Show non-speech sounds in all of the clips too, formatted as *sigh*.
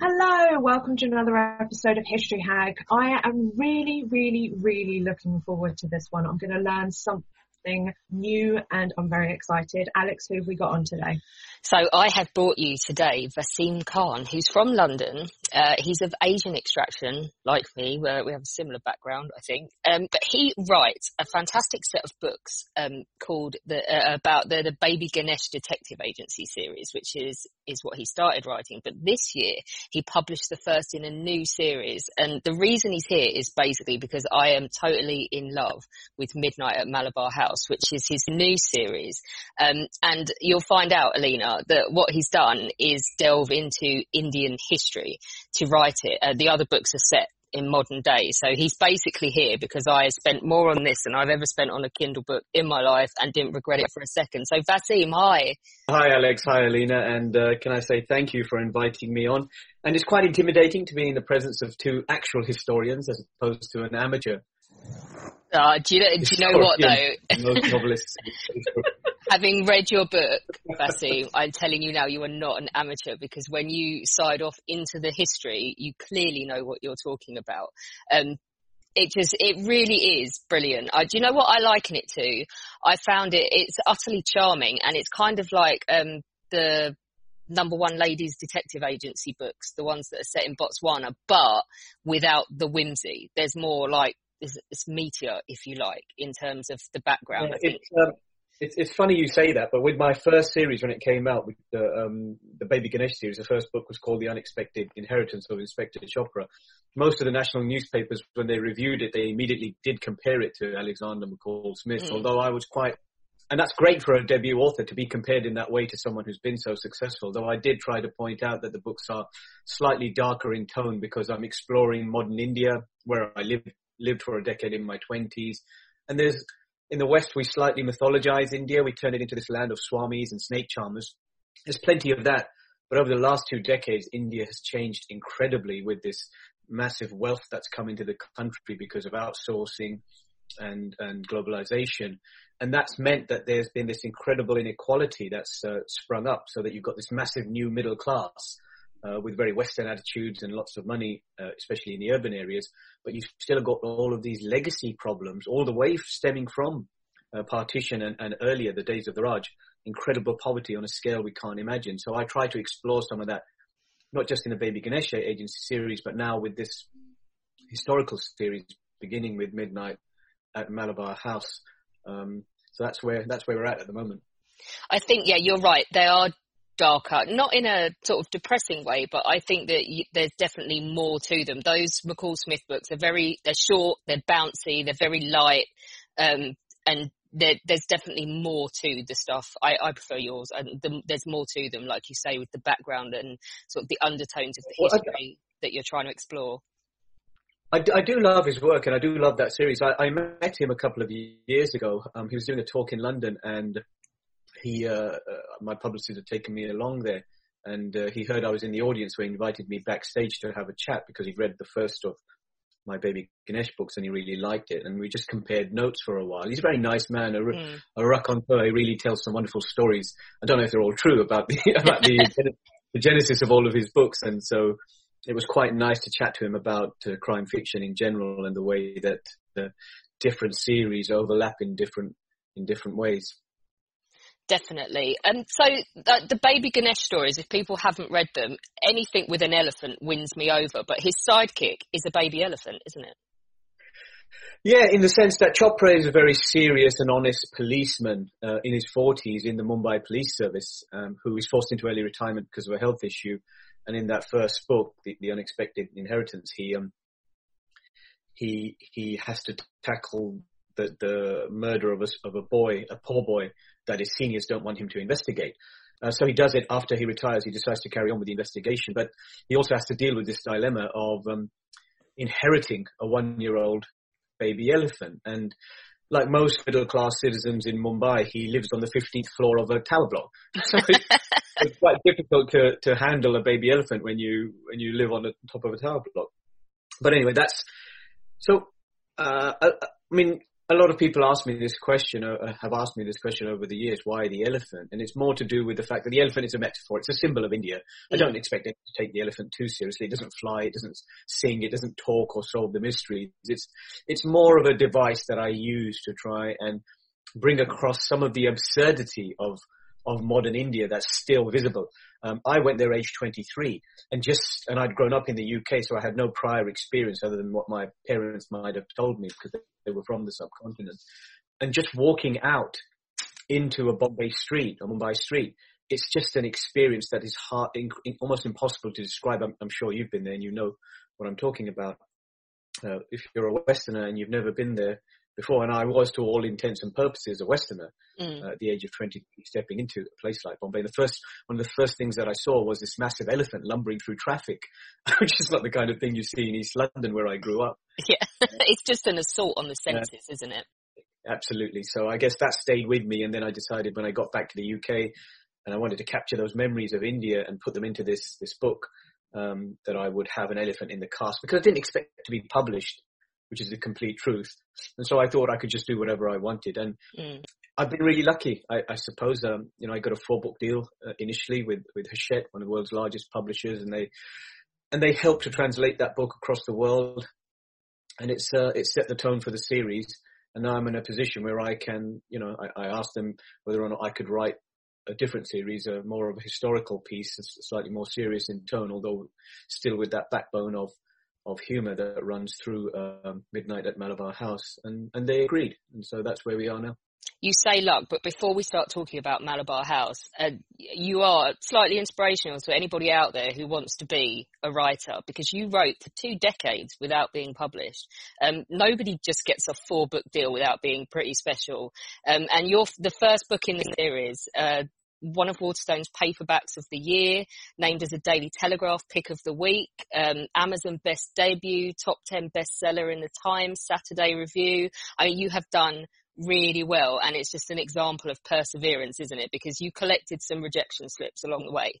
Hello, welcome to another episode of History Hag. I am really, really, really looking forward to this one. I'm going to learn something new and I'm very excited. Alex, who have we got on today? So I have brought you today Vaseem Khan, who's from London. Uh, he's of Asian extraction, like me, where we have a similar background, I think. Um, but he writes a fantastic set of books um, called the, uh, about the, the Baby Ganesh Detective Agency series, which is is what he started writing. But this year he published the first in a new series, and the reason he's here is basically because I am totally in love with Midnight at Malabar House, which is his new series. Um, and you'll find out, Alina, that what he's done is delve into Indian history to write it. Uh, the other books are set in modern day. So he's basically here because I spent more on this than I've ever spent on a Kindle book in my life and didn't regret it for a second. So Vaseem, hi. Hi Alex, hi Alina, and uh, can I say thank you for inviting me on? And it's quite intimidating to be in the presence of two actual historians as opposed to an amateur. Uh, do you know, do you know what though? *laughs* Having read your book, *laughs* Bessie, I'm telling you now, you are not an amateur because when you side off into the history, you clearly know what you're talking about. Um, it just, it really is brilliant. Uh, do you know what I liken it to? I found it, it's utterly charming and it's kind of like, um, the number one ladies detective agency books, the ones that are set in Botswana, but without the whimsy. There's more like is, is meteor, if you like, in terms of the background. Yeah, it's, it's, funny you say that, but with my first series when it came out, with the um, the Baby Ganesh series, the first book was called The Unexpected Inheritance of Inspector Chopra. Most of the national newspapers, when they reviewed it, they immediately did compare it to Alexander McCall Smith. Mm. Although I was quite and that's great for a debut author to be compared in that way to someone who's been so successful. Though I did try to point out that the books are slightly darker in tone because I'm exploring modern India, where I lived lived for a decade in my 20s. And there's, in the West, we slightly mythologize India. We turn it into this land of swamis and snake charmers. There's plenty of that. But over the last two decades, India has changed incredibly with this massive wealth that's come into the country because of outsourcing and, and globalization. And that's meant that there's been this incredible inequality that's uh, sprung up so that you've got this massive new middle class uh, with very Western attitudes and lots of money, uh, especially in the urban areas. But you've still got all of these legacy problems, all the way stemming from uh, partition and, and, earlier, the days of the Raj. Incredible poverty on a scale we can't imagine. So I try to explore some of that, not just in the Baby Ganesha Agency series, but now with this historical series, beginning with Midnight at Malabar House. Um, so that's where that's where we're at at the moment. I think, yeah, you're right. They are darker, not in a sort of depressing way, but I think that you, there's definitely more to them. Those McCall Smith books are very, they're short, they're bouncy, they're very light, um, and there's definitely more to the stuff. I, I prefer yours, and the, there's more to them, like you say, with the background and sort of the undertones of the history well, that you're trying to explore. I, I, do love his work, and I do love that series. I, I met him a couple of years ago. Um, he was doing a talk in London, and he, uh, uh, my publicist had taken me along there and uh, he heard I was in the audience, so he invited me backstage to have a chat because he'd read the first of my baby Ganesh books and he really liked it. And we just compared notes for a while. He's a very nice man, a, mm. a raconteur. He really tells some wonderful stories. I don't know if they're all true about the *laughs* about the, *laughs* the genesis of all of his books, and so it was quite nice to chat to him about uh, crime fiction in general and the way that the different series overlap in different in different ways. Definitely. And so uh, the baby Ganesh stories, if people haven't read them, anything with an elephant wins me over. But his sidekick is a baby elephant, isn't it? Yeah, in the sense that Chopra is a very serious and honest policeman uh, in his 40s in the Mumbai Police Service, um, who is forced into early retirement because of a health issue. And in that first book, The, the Unexpected Inheritance, he um, he he has to tackle the, the murder of a, of a boy, a poor boy, that his seniors don't want him to investigate. Uh, so he does it after he retires. He decides to carry on with the investigation, but he also has to deal with this dilemma of um, inheriting a one-year-old baby elephant. And like most middle-class citizens in Mumbai, he lives on the 15th floor of a tower block. So *laughs* it's quite difficult to, to handle a baby elephant when you when you live on the top of a tower block. But anyway, that's so. Uh, I, I mean, a lot of people ask me this question, uh, have asked me this question over the years, why the elephant? And it's more to do with the fact that the elephant is a metaphor. It's a symbol of India. I don't expect it to take the elephant too seriously. It doesn't fly, it doesn't sing, it doesn't talk or solve the mysteries. It's, it's more of a device that I use to try and bring across some of the absurdity of, of modern India that's still visible. Um, I went there age 23 and just, and I'd grown up in the UK, so I had no prior experience other than what my parents might have told me because they were from the subcontinent. And just walking out into a Bombay street, a Mumbai street, it's just an experience that is hard, almost impossible to describe. I'm, I'm, sure you've been there and you know what I'm talking about. Uh, if you're a Westerner and you've never been there, before, and I was to all intents and purposes a Westerner mm. uh, at the age of 20, stepping into a place like Bombay. The first, one of the first things that I saw was this massive elephant lumbering through traffic, *laughs* which is not the kind of thing you see in East London where I grew up. *laughs* Yeah, *laughs* it's just an assault on the senses, isn't it? Absolutely. So I guess that stayed with me, and then I decided when I got back to the UK, and I wanted to capture those memories of India and put them into this this book. Um, that I would have an elephant in the cast because I didn't expect it to be published which is the complete truth. And so I thought I could just do whatever I wanted. And mm. I've been really lucky, I, I suppose. Um, you know, I got a four book deal uh, initially with, with Hachette, one of the world's largest publishers, and they, and they helped to translate that book across the world. And it's, uh, it set the tone for the series. And now I'm in a position where I can, you know, I, I asked them whether or not I could write a different series, a more of a historical piece, slightly more serious in tone, although still with that backbone of of humour that runs through um, Midnight at Malabar House, and, and they agreed, and so that's where we are now. You say luck, but before we start talking about Malabar House, uh, you are slightly inspirational to anybody out there who wants to be a writer because you wrote for two decades without being published. Um, nobody just gets a four book deal without being pretty special. Um, and you're the first book in the series, uh, one of Waterstone's paperbacks of the year, named as a Daily Telegraph pick of the week, um, Amazon best debut, top 10 bestseller in the Times, Saturday Review. I mean, you have done really well and it's just an example of perseverance, isn't it? Because you collected some rejection slips along the way.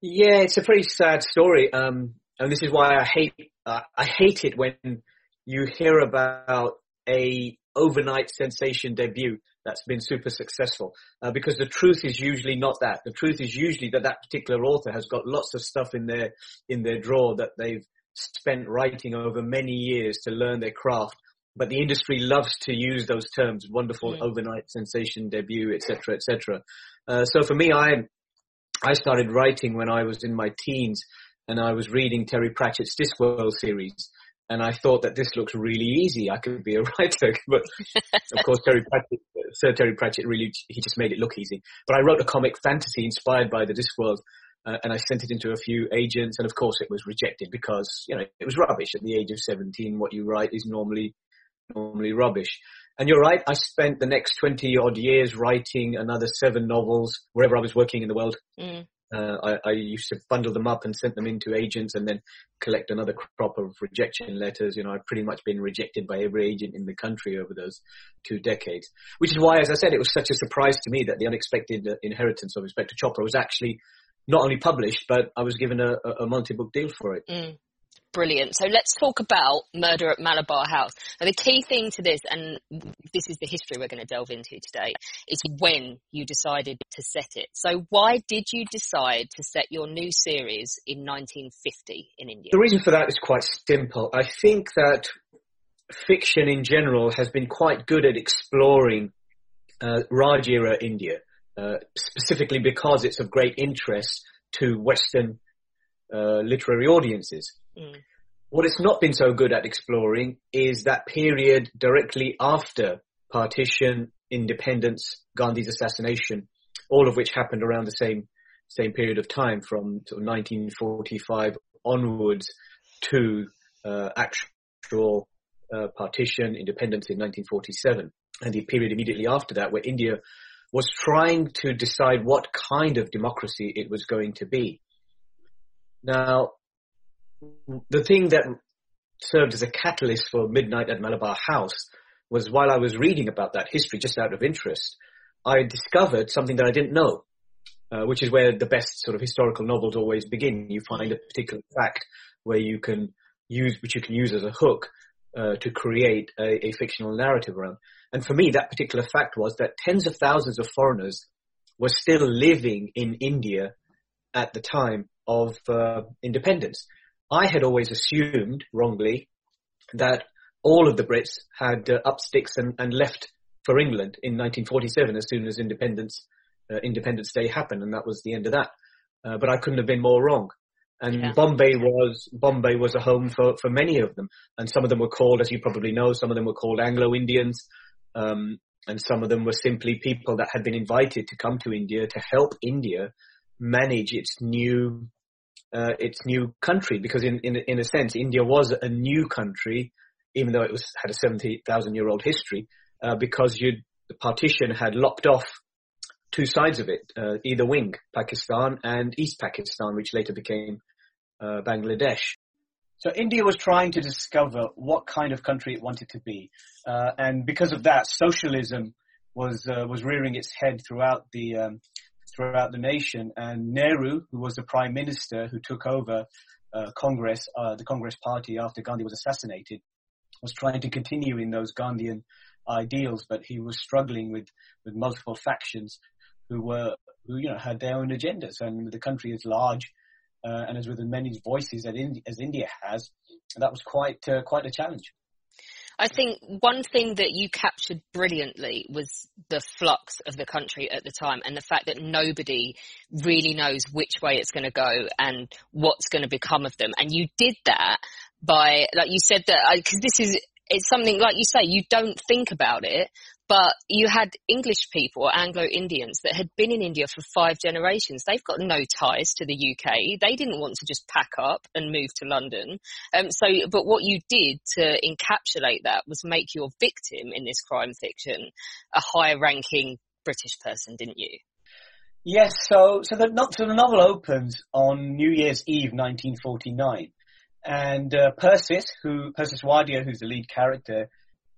Yeah, it's a pretty sad story. Um, and this is why I hate, uh, I hate it when you hear about a overnight sensation debut that's been super successful uh, because the truth is usually not that. The truth is usually that that particular author has got lots of stuff in their in their drawer that they've spent writing over many years to learn their craft. But the industry loves to use those terms: wonderful overnight sensation debut, etc., etc. Uh, so for me, I I started writing when I was in my teens, and I was reading Terry Pratchett's Discworld series and I thought that this looks really easy. I could be a *laughs* writer, but of course Terry Pratchett, Sir Terry Pratchett really he just made it look easy. But I wrote a comic fantasy inspired by the Discworld, uh, and I sent it into a few agents, and of course it was rejected because you know it was rubbish. At the age of seventeen, what you write is normally normally rubbish. And you're right. I spent the next twenty odd years writing another seven novels wherever I was working in the world. Mm. Uh, I, I, used to bundle them up and send them into agents and then collect another crop of rejection letters. You know, I've pretty much been rejected by every agent in the country over those two decades. Which is why, as I said, it was such a surprise to me that the unexpected uh, inheritance of Inspector Chopra was actually not only published, but I was given a, a multi-book deal for it. Mm brilliant. So let's talk about Murder at Malabar House. Now, the key thing to this, and this is the history we're going to delve into today, is when you decided to set it. So why did you decide to set your new series in 1950 in India? The reason for that is quite simple. I think that fiction in general has been quite good at exploring uh, Raj era India, uh, specifically because it's of great interest to Western uh, literary audiences. Mm. What it's not been so good at exploring is that period directly after partition, independence, Gandhi's assassination, all of which happened around the same same period of time from sort of 1945 onwards to uh, actual uh, partition, independence in 1947, and the period immediately after that, where India was trying to decide what kind of democracy it was going to be. Now, the thing that served as a catalyst for Midnight at Malabar House was while I was reading about that history, just out of interest, I discovered something that I didn't know, uh, which is where the best sort of historical novels always begin. You find a particular fact where you can use, which you can use as a hook uh, to create a, a, fictional narrative around. And for me, that particular fact was that tens of thousands of foreigners were still living in India at the time of uh, independence. I had always assumed, wrongly, that all of the Brits had uh, up sticks and, and, left for England in 1947 as soon as independence uh, Independence Day happened, and that was the end of that. Uh, but I couldn't have been more wrong. And yeah. Bombay was Bombay was a home for, for many of them, and some of them were called, as you probably know, some of them were called Anglo Indians, um, and some of them were simply people that had been invited to come to India to help India manage its new uh, its new country. Because in, in in a sense, India was a new country, even though it was had a seventy thousand year old history, uh, because the partition had lopped off two sides of it, uh, either wing, Pakistan and East Pakistan, which later became uh, Bangladesh. So India was trying to discover what kind of country it wanted to be, uh, and because of that, socialism was uh, was rearing its head throughout the um, throughout the nation. And Nehru, who was the prime minister who took over uh, Congress, uh, the Congress Party after Gandhi was assassinated, was trying to continue in those Gandhian ideals, but he was struggling with with multiple factions who were who you know had their own agendas, and the country is large. Uh, and as with as many voices as, Indi- as India has, that was quite uh, quite a challenge. I think one thing that you captured brilliantly was the flux of the country at the time and the fact that nobody really knows which way it's going to go and what's going to become of them. And you did that by, like you said that, because this is, it's something like you say, you don't think about it, but you had English people, Anglo-Indians, that had been in India for five generations. They've got no ties to the UK. They didn't want to just pack up and move to London. Um, so, but what you did to encapsulate that was make your victim in this crime fiction a higher-ranking British person, didn't you? Yes. So, so the, so the novel opens on New Year's Eve, 1949, and uh, Persis, who Persis Wadia, who's the lead character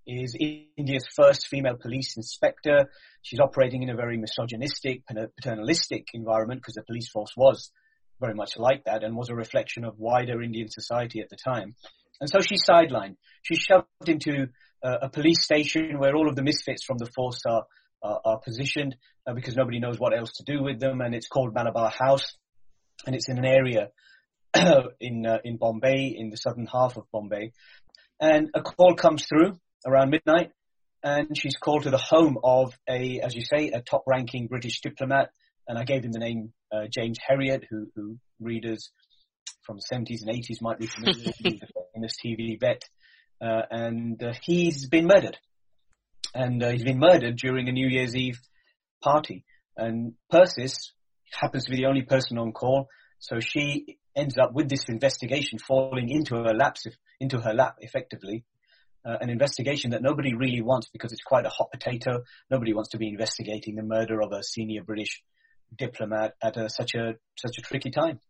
is India's first female police inspector. She's operating in a very misogynistic, paternalistic environment because the police force was very much like that and was a reflection of wider Indian society at the time. And so she's sidelined. She's shoved into uh, a police station where all of the misfits from the force are, are, are positioned uh, because nobody knows what else to do with them. And it's called Malabar House. And it's in an area *clears throat* in, uh, in Bombay, in the southern half of Bombay. And a call comes through around midnight, and she's called to the home of a, as you say, a top-ranking British diplomat. And I gave him the name uh, James Herriot, who, who readers from the 70s and 80s might be familiar with, the famous TV vet. Uh, and uh, he's been murdered. And uh, he's been murdered during a New Year's Eve party. And Persis happens to be the only person on call, so she ends up with this investigation falling into her lap, into her lap effectively, uh, an investigation that nobody really wants because it's quite a hot potato. Nobody wants to be investigating the murder of a senior British diplomat at a, such a such a tricky time.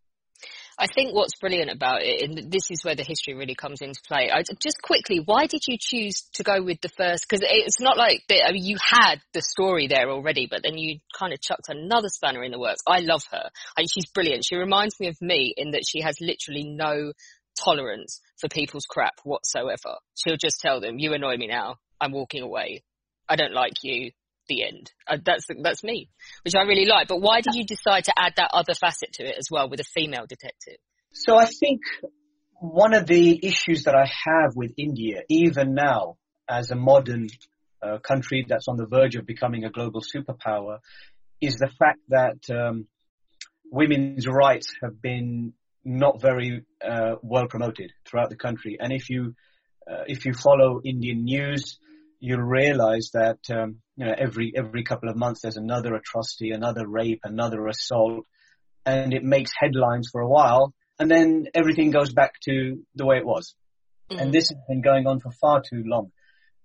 I think what's brilliant about it, and this is where the history really comes into play. I, just quickly, why did you choose to go with the first? Because it's not like I mean, you had the story there already, but then you kind of chucked another spanner in the works. I love her. I she's brilliant. She reminds me of me in that she has literally no tolerance for people's crap whatsoever. She'll just tell them, you annoy me now. I'm walking away. I don't like you. The end. Uh, that's, that's me, which I really like. But why did you decide to add that other facet to it as well with a female detective? So I think one of the issues that I have with India, even now, as a modern uh, country that's on the verge of becoming a global superpower, is the fact that um, women's rights have been not very uh, well promoted throughout the country. And if you uh, if you follow Indian news, you'll realize that um, you know every every couple of months there's another atrocity, another rape, another assault, and it makes headlines for a while, and then everything goes back to the way it was. Mm-hmm. And this has been going on for far too long.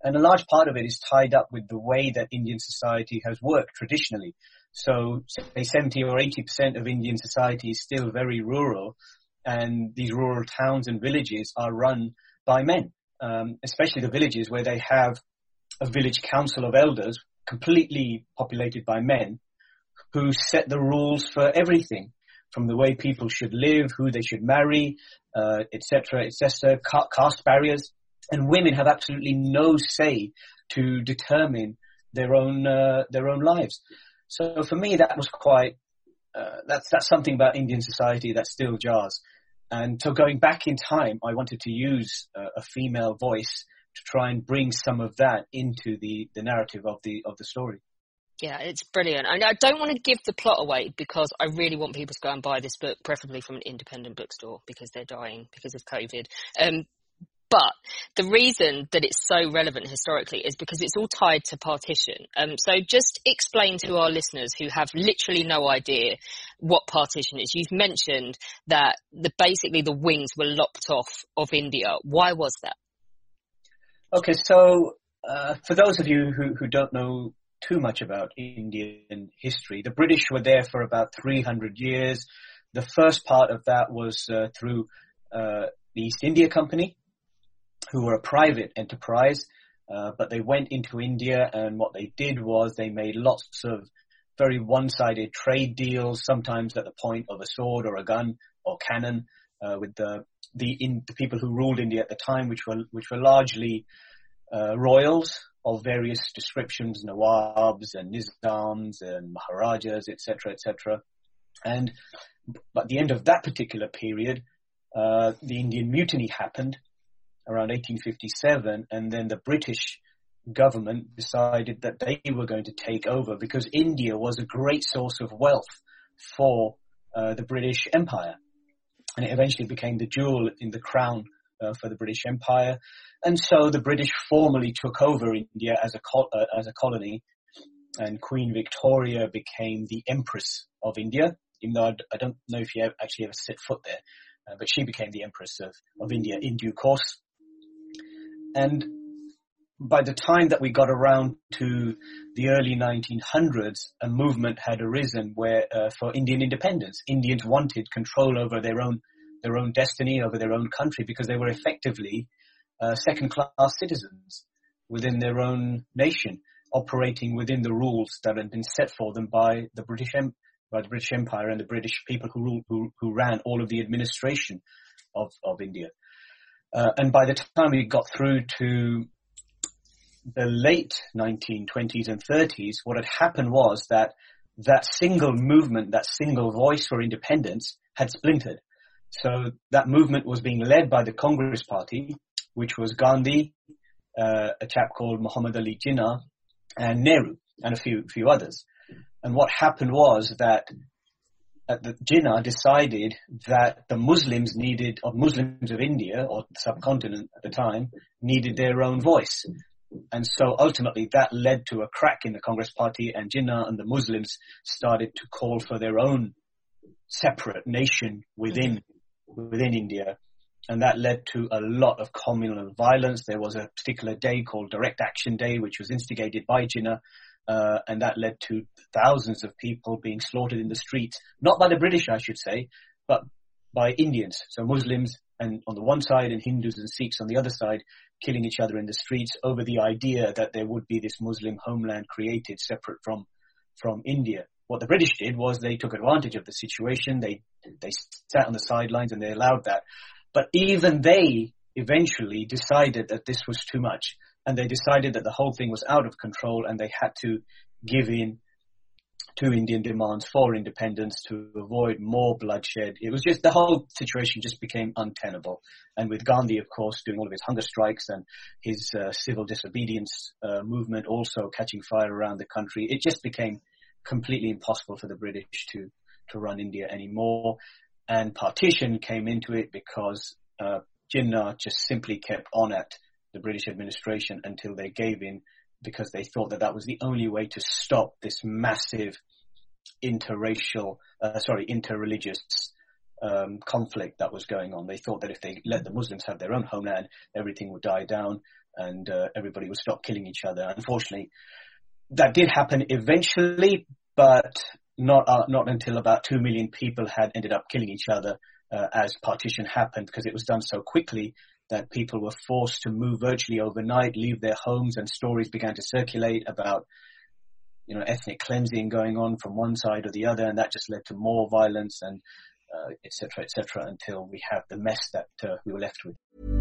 And a large part of it is tied up with the way that Indian society has worked traditionally. So say 70 or 80% of Indian society is still very rural and these rural towns and villages are run by men, um, especially the villages where they have a village council of elders completely populated by men who set the rules for everything from the way people should live, who they should marry, etc., uh, etc., et caste barriers, and women have absolutely no say to determine their own uh, their own lives. So for me, that was quite uh, that's that's something about Indian society that still jars. And so going back in time, I wanted to use uh, a female voice to try and bring some of that into the, the narrative of the of the story. Yeah, it's brilliant. And I don't want to give the plot away because I really want people to go and buy this book, preferably from an independent bookstore because they're dying because of COVID. Um, but the reason that it's so relevant historically is because it's all tied to partition. Um, so just explain to our listeners who have literally no idea what partition is. You've mentioned that the, basically the wings were lopped off of India. Why was that? Okay, so uh, for those of you who, who don't know too much about Indian history. The British were there for about 300 years. The first part of that was uh, through uh, the East India Company, who were a private enterprise, uh, but they went into India and what they did was they made lots of very one-sided trade deals, sometimes at the point of a sword or a gun or cannon, uh, with the the, in, the people who ruled India at the time, which were which were largely uh, royals of various descriptions, Nawabs and Nizams and Maharajas, etc., etc. And at the end of that particular period, uh, the Indian Mutiny happened around 1857, and then the British government decided that they were going to take over because India was a great source of wealth for uh, the British Empire. And it eventually became the jewel in the crown uh, for the British Empire. And so the British formally took over India as a, co- uh, as a colony and Queen Victoria became the Empress of India, even though I, don't know if you actually ever set foot there, uh, but she became the Empress of, of India in due course. And by the time that we got around to the early 1900s, a movement had arisen where uh, for Indian independence, Indians wanted control over their own their own destiny, over their own country, because they were effectively uh, second-class citizens within their own nation, operating within the rules that had been set for them by the British by the British Empire and the British people who ruled, who, who ran all of the administration of of India. Uh, and by the time we got through to the late 1920s and 30s, what had happened was that that single movement, that single voice for independence had splintered. So that movement was being led by the Congress Party, which was Gandhi, uh, a chap called Muhammad Ali Jinnah, and Nehru, and a few few others. And what happened was that the Jinnah decided that the Muslims needed, or Muslims of India, or the subcontinent at the time, needed their own voice. And so ultimately that led to a crack in the Congress Party and Jinnah and the Muslims started to call for their own separate nation within, within India and that led to a lot of communal violence. There was a particular day called Direct Action Day, which was instigated by Jinnah, uh, and that led to thousands of people being slaughtered in the streets, not by the British, I should say, but by Indians, so Muslims and on the one side and Hindus and Sikhs on the other side, killing each other in the streets over the idea that there would be this Muslim homeland created separate from from India. What the British did was they took advantage of the situation. They they sat on the sidelines and they allowed that. But even they eventually decided that this was too much and they decided that the whole thing was out of control and they had to give in to Indian demands for independence to avoid more bloodshed. It was just, the whole situation just became untenable. And with Gandhi, of course, doing all of his hunger strikes and his uh, civil disobedience uh, movement also catching fire around the country, it just became completely impossible for the British to, to run India anymore and partition came into it because uh, Jinnah just simply kept on at the British administration until they gave in because they thought that that was the only way to stop this massive interracial, uh, sorry, interreligious um, conflict that was going on. They thought that if they let the Muslims have their own homeland, everything would die down. and uh, everybody would stop killing each other. Unfortunately, that did happen eventually, but not uh, not until about two million people had ended up killing each other uh, as partition happened because it was done so quickly that people were forced to move virtually overnight, leave their homes, and stories began to circulate about you know ethnic cleansing going on from one side or the other, and that just led to more violence and etc. Uh, etc. Et until we have the mess that uh, we were left with.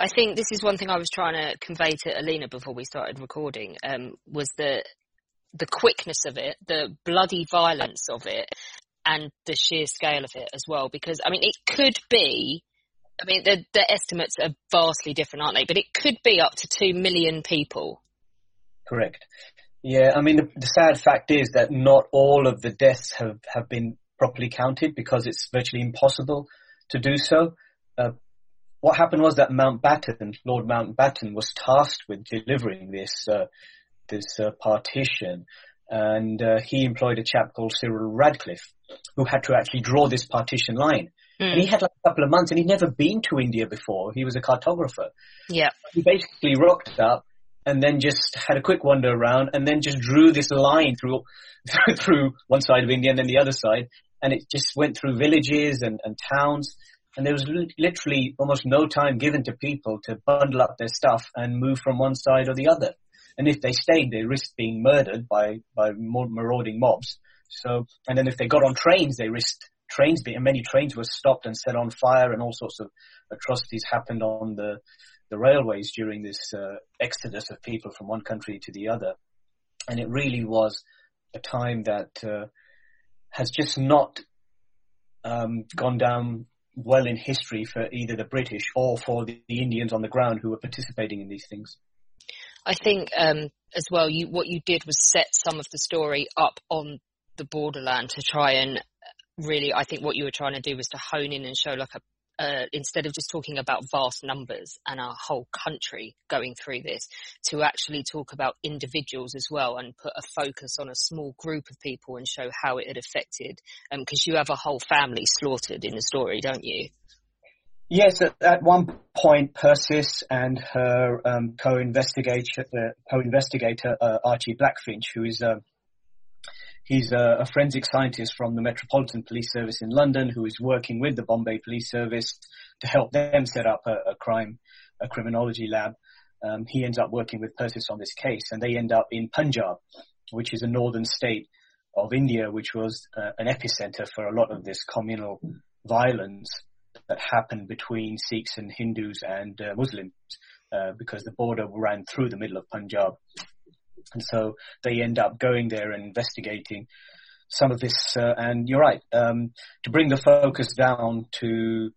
I think this is one thing I was trying to convey to Alina before we started recording, um, was the, the quickness of it, the bloody violence of it, and the sheer scale of it as well. Because, I mean, it could be, I mean, the, the estimates are vastly different, aren't they? But it could be up to 2 million people Correct. Yeah, I mean, the, the, sad fact is that not all of the deaths have, have been properly counted because it's virtually impossible to do so. Uh, what happened was that Mountbatten, Lord Mountbatten, was tasked with delivering this uh, this uh, partition, and uh, he employed a chap called Cyril Radcliffe, who had to actually draw this partition line. Mm. And he had like a couple of months, and he'd never been to India before. He was a cartographer. Yeah, he basically rocked up and then just had a quick wander around and then just drew this line through *laughs* through one side of India and then the other side and it just went through villages and, and towns and there was literally almost no time given to people to bundle up their stuff and move from one side or the other. And if they stayed, they risked being murdered by, by marauding mobs. So, and then if they got on trains, they risked trains being, many trains were stopped and set on fire and all sorts of atrocities happened on the, the railways during this uh, exodus of people from one country to the other. And it really was a time that uh, has just not um, gone down well in history for either the British or for the, the Indians on the ground who were participating in these things. I think um, as well, you, what you did was set some of the story up on the borderland to try and really, I think what you were trying to do was to hone in and show like a uh, instead of just talking about vast numbers and our whole country going through this, to actually talk about individuals as well and put a focus on a small group of people and show how it had affected. Because um, you have a whole family slaughtered in the story, don't you? Yes, at, at one point, Persis and her um, co-investigator, uh, co-investigator uh, Archie Blackfinch, who is uh, He's a, a, forensic scientist from the Metropolitan Police Service in London who is working with the Bombay Police Service to help them set up a, a crime, a criminology lab. Um, he ends up working with Persis on this case and they end up in Punjab, which is a northern state of India, which was uh, an epicenter for a lot of this communal violence that happened between Sikhs and Hindus and uh, Muslims, uh, because the border ran through the middle of Punjab. And so they end up going there and investigating some of this. Uh, and you're right, um, to bring the focus down to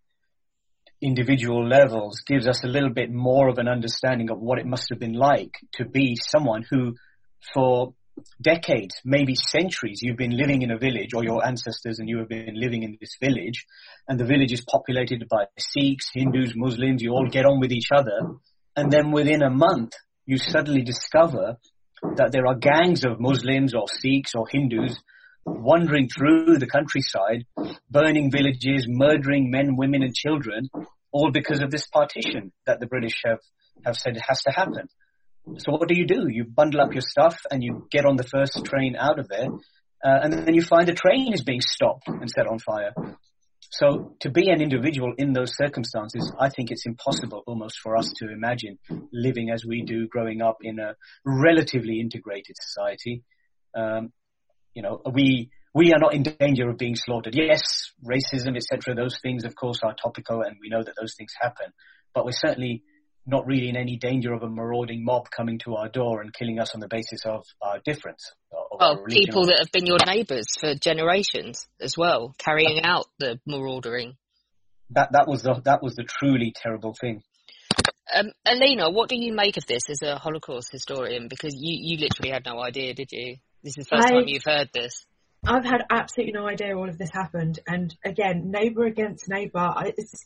individual levels gives us a little bit more of an understanding of what it must have been like to be someone who, for decades, maybe centuries, you've been living in a village, or your ancestors and you have been living in this village, and the village is populated by Sikhs, Hindus, Muslims, you all get on with each other, and then within a month, you suddenly discover that there are gangs of Muslims or Sikhs or Hindus wandering through the countryside, burning villages, murdering men, women and children, all because of this partition that the British have, have said has to happen. So what do you do? You bundle up your stuff and you get on the first train out of there, uh, and then you find the train is being stopped and set on fire. So to be an individual in those circumstances, I think it's impossible almost for us to imagine living as we do growing up in a relatively integrated society. Um, you know, we, we are not in danger of being slaughtered. Yes, racism, etc., those things, of course, are topical and we know that those things happen, but we're certainly not really in any danger of a marauding mob coming to our door and killing us on the basis of our difference. Well, people that have been your neighbours for generations as well, carrying out the marauding. That that was the that was the truly terrible thing. Um, Alina, what do you make of this as a Holocaust historian? Because you, you literally had no idea, did you? This is the first I, time you've heard this. I've had absolutely no idea all of this happened. And again, neighbour against neighbour. It's,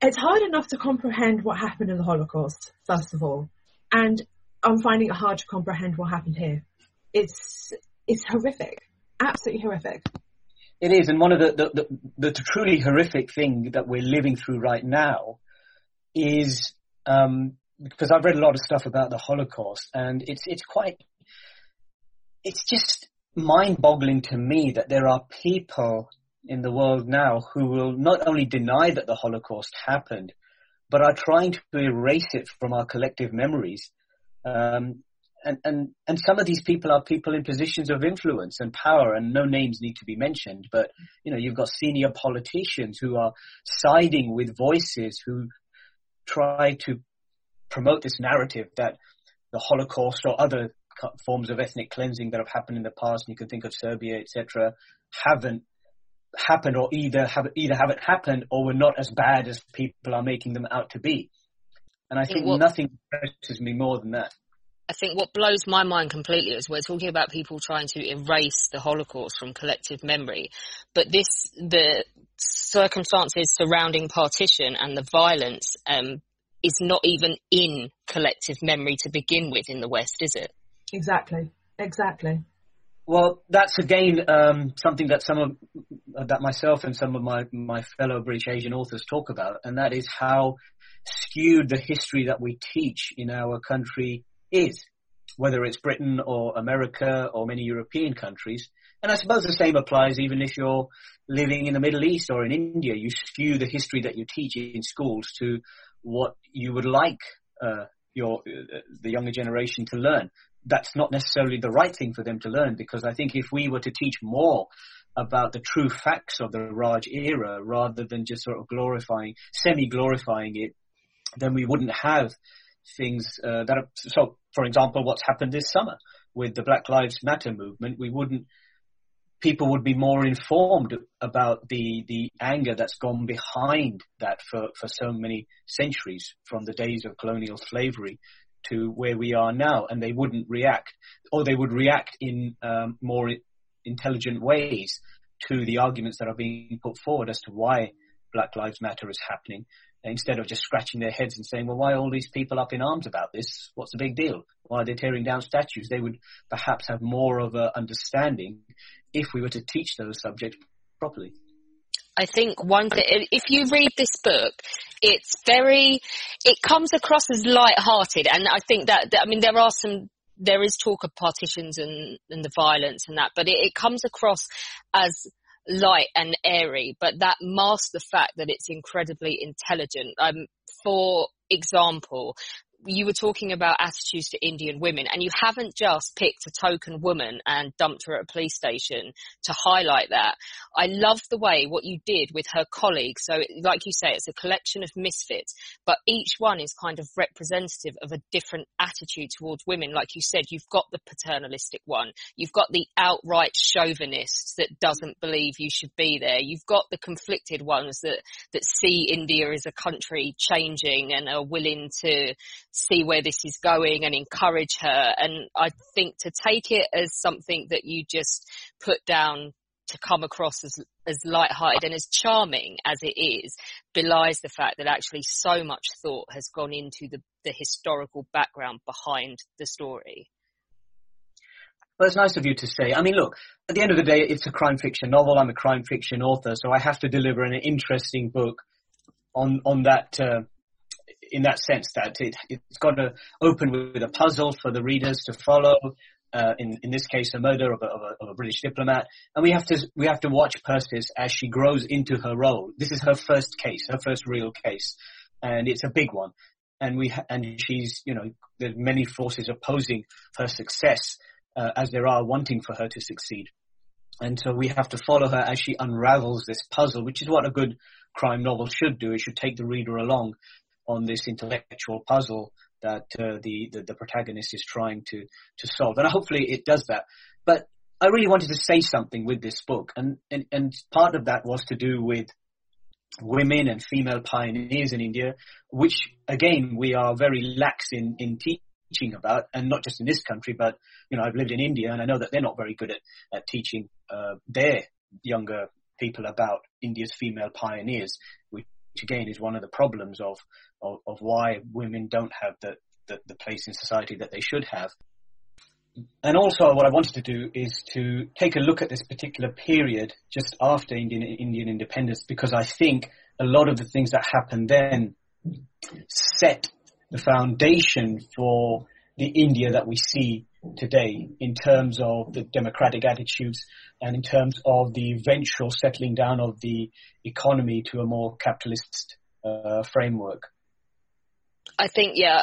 it's hard enough to comprehend what happened in the Holocaust, first of all. And I'm finding it hard to comprehend what happened here. It's, it's horrific. Absolutely horrific. It is. And one of the, the, the, the truly horrific thing that we're living through right now is, um, because I've read a lot of stuff about the Holocaust and it's, it's quite it's just mind-boggling to me that there are people in the world now who will not only deny that the Holocaust happened, but are trying to erase it from our collective memories. Um, and, and, and some of these people are people in positions of influence and power, and no names need to be mentioned. But you know, you've got senior politicians who are siding with voices who try to promote this narrative that the Holocaust or other forms of ethnic cleansing that have happened in the past, and you can think of Serbia, etc., haven't happened or either have either haven't happened or were not as bad as people are making them out to be. And I, think, what, nothing impresses me more than that. I think what blows my mind completely is we're talking about people trying to erase the Holocaust from collective memory, but this the circumstances surrounding partition and the violence um, is not even in collective memory to begin with in the West, is it? Exactly. Exactly. Well, that's again um, something that some of that myself and some of my my fellow British Asian authors talk about, and that is how skewed the history that we teach in our country is, whether it's Britain or America or many European countries. And I suppose the same applies even if you're living in the Middle East or in India. You skew the history that you teach in schools to what you would like uh, your uh, the younger generation to learn that's not necessarily the right thing for them to learn because I think if we were to teach more about the true facts of the Raj era rather than just sort of glorifying, semi-glorifying it, then we wouldn't have things uh, that are, so for example, what's happened this summer with the Black Lives Matter movement, we wouldn't, people would be more informed about the, the anger that's gone behind that for, for so many centuries from the days of colonial slavery to where we are now, and they wouldn't react, or they would react in um, more intelligent ways to the arguments that are being put forward as to why Black Lives Matter is happening, instead of just scratching their heads and saying, well, why are all these people up in arms about this? What's the big deal? Why are they tearing down statues? They would perhaps have more of an understanding if we were to teach those subjects properly. I think one thing, if you read this book, it's very, it comes across as light-hearted, and I think that, that I mean, there are some there is talk of partitions and, and the violence and that, but it, it, comes across as light and airy, but that masks the fact that it's incredibly intelligent. Um, for example, you were talking about attitudes to Indian women, and you haven't just picked a token woman and dumped her at a police station to highlight that. I love the way what you did with her colleagues. So, like you say, it's a collection of misfits, but each one is kind of representative of a different attitude towards women. Like you said, you've got the paternalistic one, you've got the outright chauvinist that doesn't believe you should be there, you've got the conflicted ones that that see India as a country changing and are willing to see where this is going and encourage her. And I think to take it as something that you just put down to come across as as light-hearted and as charming as it is belies the fact that actually so much thought has gone into the, the historical background behind the story. Well, it's nice of you to say. I mean, look, at the end of the day, it's a crime fiction novel. I'm a crime fiction author, so I have to deliver an interesting book on on that uh, in that sense that it, it's got to open with a puzzle for the readers to follow. uh, in in this case, the murder of a, of a, of a British diplomat, and we have to we have to watch Persis as she grows into her role. This is her first case, her first real case, and it's a big one. And we ha- and she's you know there's many forces opposing her success uh, as there are wanting for her to succeed. And so we have to follow her as she unravels this puzzle, which is what a good crime novel should do. It should take the reader along on this intellectual puzzle that uh, the, the, the protagonist is trying to to solve, and hopefully it does that. But I really wanted to say something with this book, and and, and part of that was to do with women and female pioneers in India, which again we are very lax in in teaching about, and not just in this country, but you know I've lived in India and I know that they're not very good at at teaching uh, their younger people about India's female pioneers, which again is one of the problems of of, of why women don't have the, the, the place in society that they should have. And also, what I wanted to do is to take a look at this particular period just after Indian Indian independence, because I think a lot of the things that happened then set the foundation for the India that we see today in terms of the democratic attitudes and in terms of the eventual settling down of the economy to a more capitalist uh, framework. I think, yeah,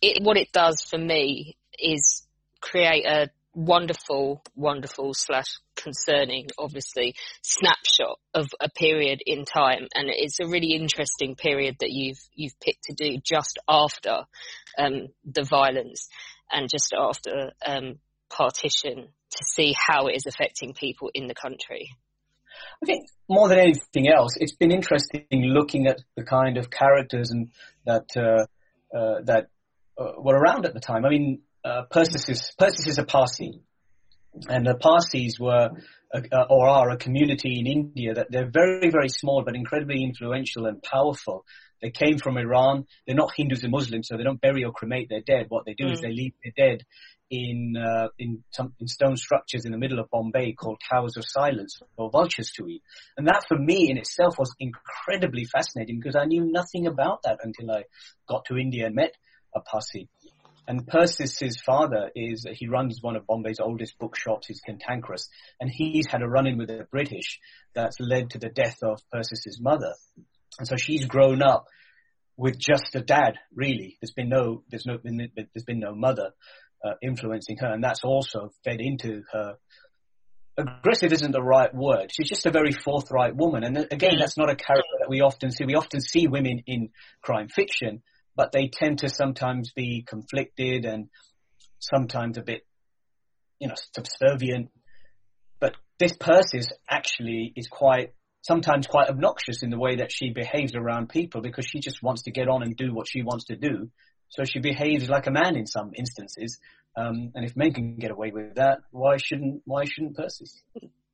it, what it does for me is create a wonderful, wonderful slash concerning, obviously, snapshot of a period in time, and it's a really interesting period that you've you've picked to do just after um, the violence and just after um, partition to see how it is affecting people in the country. I think more than anything else, it's been interesting looking at the kind of characters and that uh, uh, that uh, were around at the time. I mean, uh, Persis is Persis is a Parsi, and the Parsis were or are a community in India that they're very very small but incredibly influential and powerful. They came from Iran. They're not Hindus and Muslims, so they don't bury or cremate their dead. What they do mm. is they leave their dead in uh, in some in stone structures in the middle of Bombay called Towers of Silence for vultures to eat. And that for me in itself was incredibly fascinating because I knew nothing about that until I got to India and met a Parsi. And Persis's father, is he runs one of Bombay's oldest bookshops, his Cantankerous, and he's had a run-in with the British that's led to the death of Persis's mother. And so she's grown up with just a dad, really. There's been no, there's no, there's been no mother uh, influencing her, and that's also fed into her. Aggressive isn't the right word. She's just a very forthright woman, and again, that's not a character that we often see. We often see women in crime fiction, but they tend to sometimes be conflicted and sometimes a bit, you know, subservient. But this Persis actually is quite sometimes quite obnoxious in the way that she behaves around people because she just wants to get on and do what she wants to do. So she behaves like a man in some instances. Um, and if men can get away with that, why shouldn't why shouldn't Persis?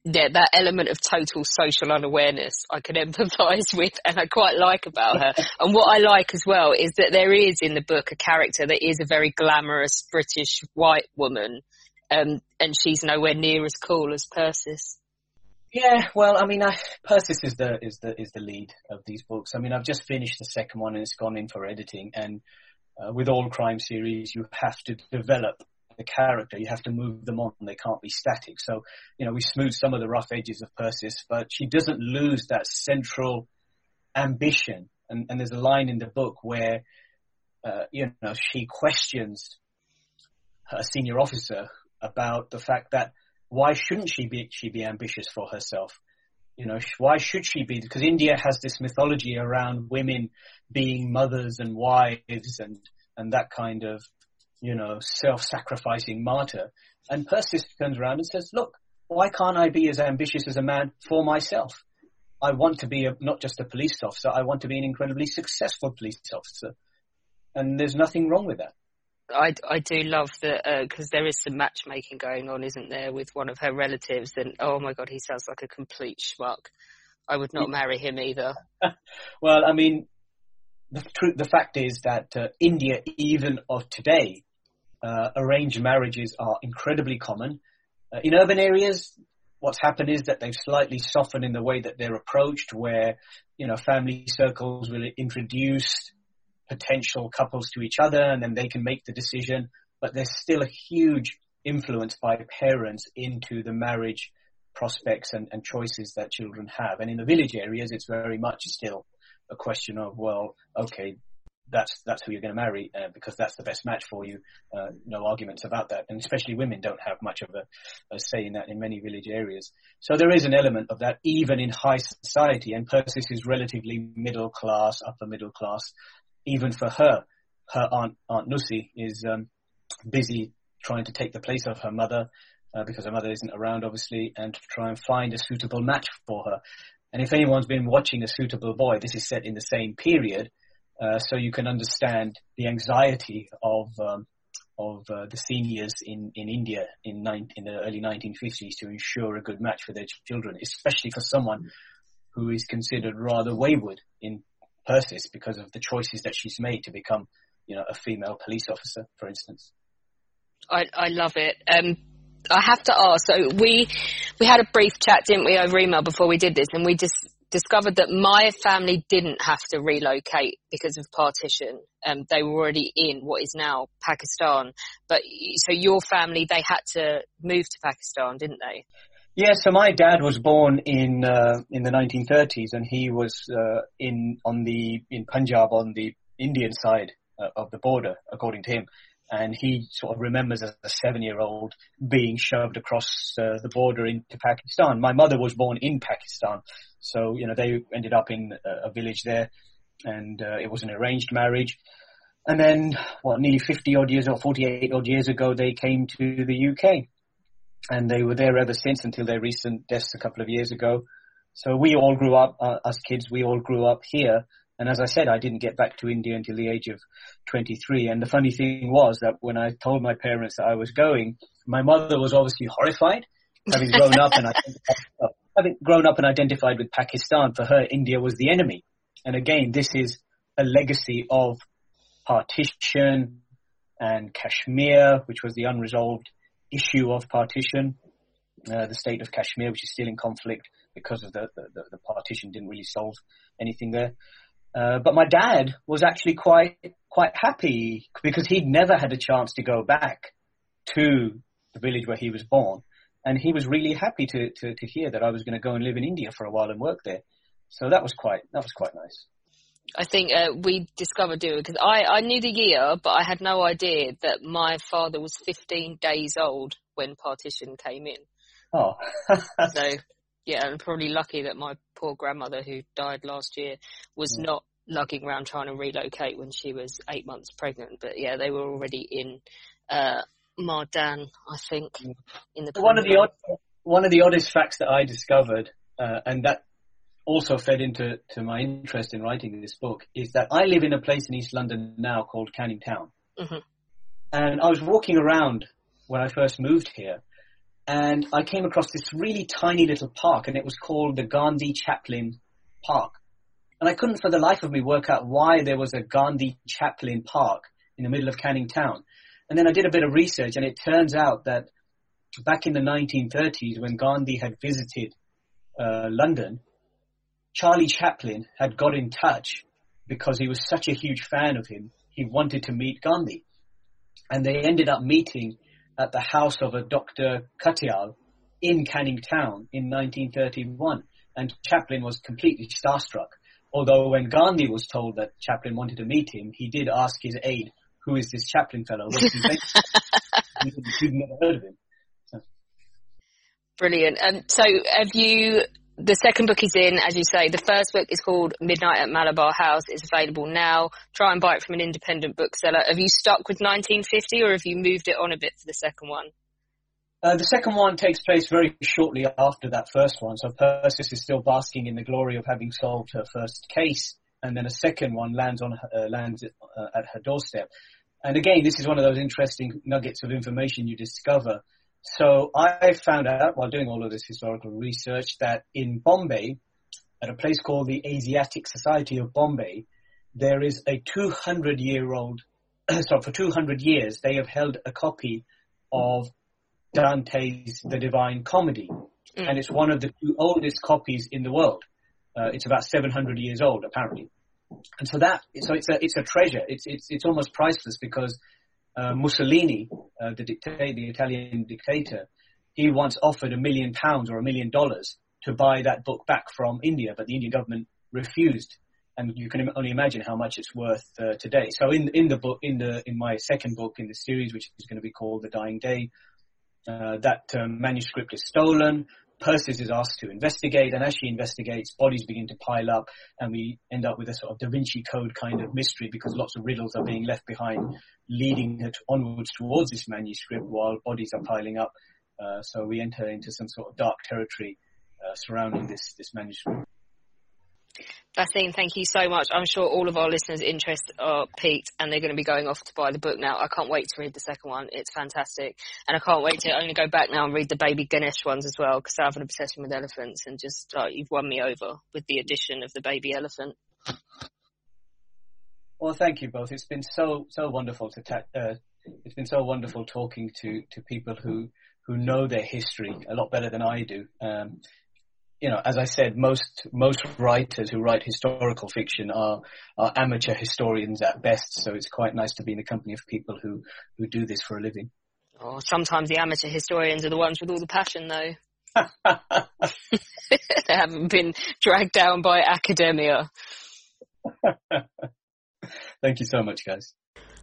Yeah, that element of total social unawareness I can *laughs* empathise with and I quite like about her. *laughs* and what I like as well is that there is in the book a character that is a very glamorous British white woman. Um, and she's nowhere near as cool as Persis. Yeah, well, I mean, I, Persis is the is the is the lead of these books. I mean, I've just finished the second one and it's gone in for editing. And uh, with all crime series, you have to develop the character. You have to move them on. They can't be static. So, you know, we smooth some of the rough edges of Persis, but she doesn't lose that central ambition. And, and there's a line in the book where, uh, you know, she questions her senior officer about the fact that why shouldn't she be she be ambitious for herself? You know, why should she be? Because India has this mythology around women being mothers and wives and and that kind of you know self-sacrificing martyr. And Persis turns around and says, "Look, why can't I be as ambitious as a man for myself? I want to be a, not just a police officer. I want to be an incredibly successful police officer, and there's nothing wrong with that." I, I do love that because uh, there is some matchmaking going on, isn't there, with one of her relatives? And oh my god, he sounds like a complete schmuck. I would not marry him either. *laughs* well, I mean, the truth, the fact is that uh, India, even of today, uh, arranged marriages are incredibly common. Uh, in urban areas, what's happened is that they've slightly softened in the way that they're approached, where you know family circles will introduce potential couples to each other and then they can make the decision. But there's still a huge influence by parents into the marriage prospects and, and choices that children have. And in the village areas, it's very much still a question of, well, okay, that's that's who you're going to marry uh, because that's the best match for you. Uh, no arguments about that, and especially women don't have much of a, a, say in that in many village areas. So there is an element of that even in high society, and Persis is relatively middle class, upper middle class. Even for her, her aunt Aunt Nussy is um, busy trying to take the place of her mother uh, because her mother isn't around, obviously, and to try and find a suitable match for her. And if anyone's been watching A Suitable Boy, this is set in the same period, uh, so you can understand the anxiety of um, of uh, the seniors in, in India in, in the early 1950s to ensure a good match for their children, especially for someone who is considered rather wayward in Persis because of the choices that she's made to become, you know, a female police officer, for instance. I, I love it. Um, I have to ask. So we we had a brief chat, didn't we, over email before we did this, and we just discovered that my family didn't have to relocate because of partition. Um, they were already in what is now Pakistan. But so your family, they had to move to Pakistan, didn't they? Yeah, so my dad was born in uh, in the 1930s, and he was uh, in on the in Punjab on the Indian side uh, of the border, according to him and he sort of remembers as a seven-year-old being shoved across uh, the border into Pakistan. My mother was born in Pakistan, so you know they ended up in a, a village there, and uh, it was an arranged marriage. And then, what, nearly 50 odd years or 48 odd years ago, they came to the UK, and they were there ever since until their recent deaths a couple of years ago. So we all grew up, uh, us kids, we all grew up here, and as I said, I didn't get back to India until the age of 23. And the funny thing was that when I told my parents that I was going, my mother was obviously horrified, having grown up and having grown up and identified with Pakistan. For her, India was the enemy. And again, this is a legacy of partition and Kashmir, which was the unresolved issue of partition. Uh, the state of Kashmir, which is still in conflict because of the, the, the partition, didn't really solve anything there. Uh, but my dad was actually quite quite happy because he'd never had a chance to go back to the village where he was born, and he was really happy to to, to hear that I was going to go and live in India for a while and work there. So that was quite that was quite nice. I think uh, we discovered doing because I, I knew the year, but I had no idea that my father was 15 days old when partition came in. Oh, *laughs* so yeah, I'm probably lucky that my poor grandmother who died last year was not lugging around trying to relocate when she was eight months pregnant. But yeah, they were already in uh, Mardan, I think, in the one of the odd, one of the oddest facts that I discovered, uh, and that also fed into to my interest in writing this book, is that I live in a place in East London now called Canning Town, mm-hmm. and I was walking around when I first moved here, and I came across this really tiny little park, and it was called the Gandhi Chaplin Park. And I couldn't for the life of me work out why there was a Gandhi Chaplin Park in the middle of Canning Town. And then I did a bit of research, and it turns out that back in the 1930s, when Gandhi had visited uh, London, Charlie Chaplin had got in touch because he was such a huge fan of him. He wanted to meet Gandhi. And they ended up meeting at the house of a Dr. Katial in Canning Town in 1931. And Chaplin was completely starstruck. Although when Gandhi was told that Chaplin wanted to meet him, he did ask his aide, who is this Chaplin fellow? What he *laughs* He'd never heard of him. So. Brilliant. Um, so have you the second book is in, as you say. The first book is called Midnight at Malabar House. It's available now. Try and buy it from an independent bookseller. Have you stuck with 1950 or have you moved it on a bit for the second one? Uh, the second one takes place very shortly after that first one. So Persis is still basking in the glory of having solved her first case, and then a second one lands on uh, lands uh, at her doorstep. And again, this is one of those interesting nuggets of information you discover so I found out while doing all of this historical research that in Bombay, at a place called the Asiatic Society of Bombay, there is a 200 year old, *clears throat* so for 200 years, they have held a copy of Dante's The Divine Comedy. Mm. And it's one of the two oldest copies in the world. Uh, it's about 700 years old, apparently. And so that, so it's a, it's a treasure. It's, it's, it's almost priceless because uh, Mussolini, uh, the, dictator, the Italian dictator, he once offered a million pounds or a million dollars to buy that book back from India, but the Indian government refused. And you can only imagine how much it's worth uh, today. So in in the book, in the in my second book in the series, which is going to be called The Dying Day, uh, that um, manuscript is stolen. Persis is asked to investigate, and as she investigates, bodies begin to pile up, and we end up with a sort of Da Vinci Code kind of mystery because lots of riddles are being left behind, leading her to, onwards towards this manuscript while bodies are piling up. Uh, so we enter into some sort of dark territory uh, surrounding this this manuscript. Vaseem, thank you so much. I'm sure all of our listeners' interests are piqued and they're going to be going off to buy the book now. I can't wait to read the second one. It's fantastic. And I can't wait to only go back now and read the baby Ganesh ones as well because I have an obsession with elephants and just, uh, you've won me over with the addition of the baby elephant. Well, thank you both. It's been so, so wonderful to, ta- uh, it's been so wonderful talking to, to people who, who know their history a lot better than I do. Um, you know, as I said, most most writers who write historical fiction are are amateur historians at best. So it's quite nice to be in the company of people who who do this for a living. Oh, sometimes the amateur historians are the ones with all the passion, though. *laughs* *laughs* they haven't been dragged down by academia. *laughs* Thank you so much, guys.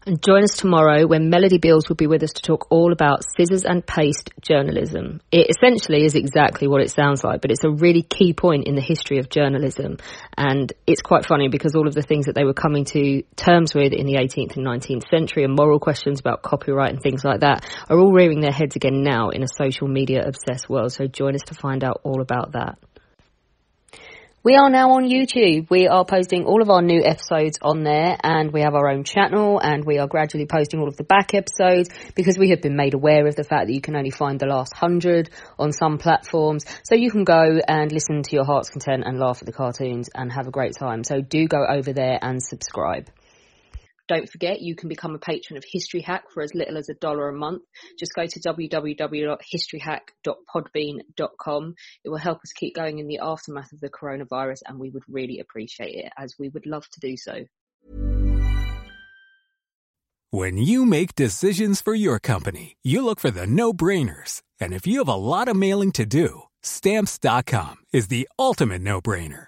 And join us tomorrow when Melodee Beals will be with us to talk all about scissors and paste journalism. It essentially is exactly what it sounds like, but it's a really key point in the history of journalism. And it's quite funny because all of the things that they were coming to terms with in the 18th and 19th century and moral questions about copyright and things like that are all rearing their heads again now in a social media obsessed world. So join us to find out all about that. We are now on YouTube. We are posting all of our new episodes on there and we have our own channel and we are gradually posting all of the back episodes because we have been made aware of the fact that you can only find the last hundred on some platforms. So you can go and listen to your heart's content and laugh at the cartoons and have a great time. So do go over there and subscribe. Don't forget, you can become a patron of History Hack for as little as a dollar a month. Just go to www.historyhack.podbean.com. It will help us keep going in the aftermath of the coronavirus, and we would really appreciate it, as we would love to do so. When you make decisions for your company, you look for the no brainers. And if you have a lot of mailing to do, stamps.com is the ultimate no brainer.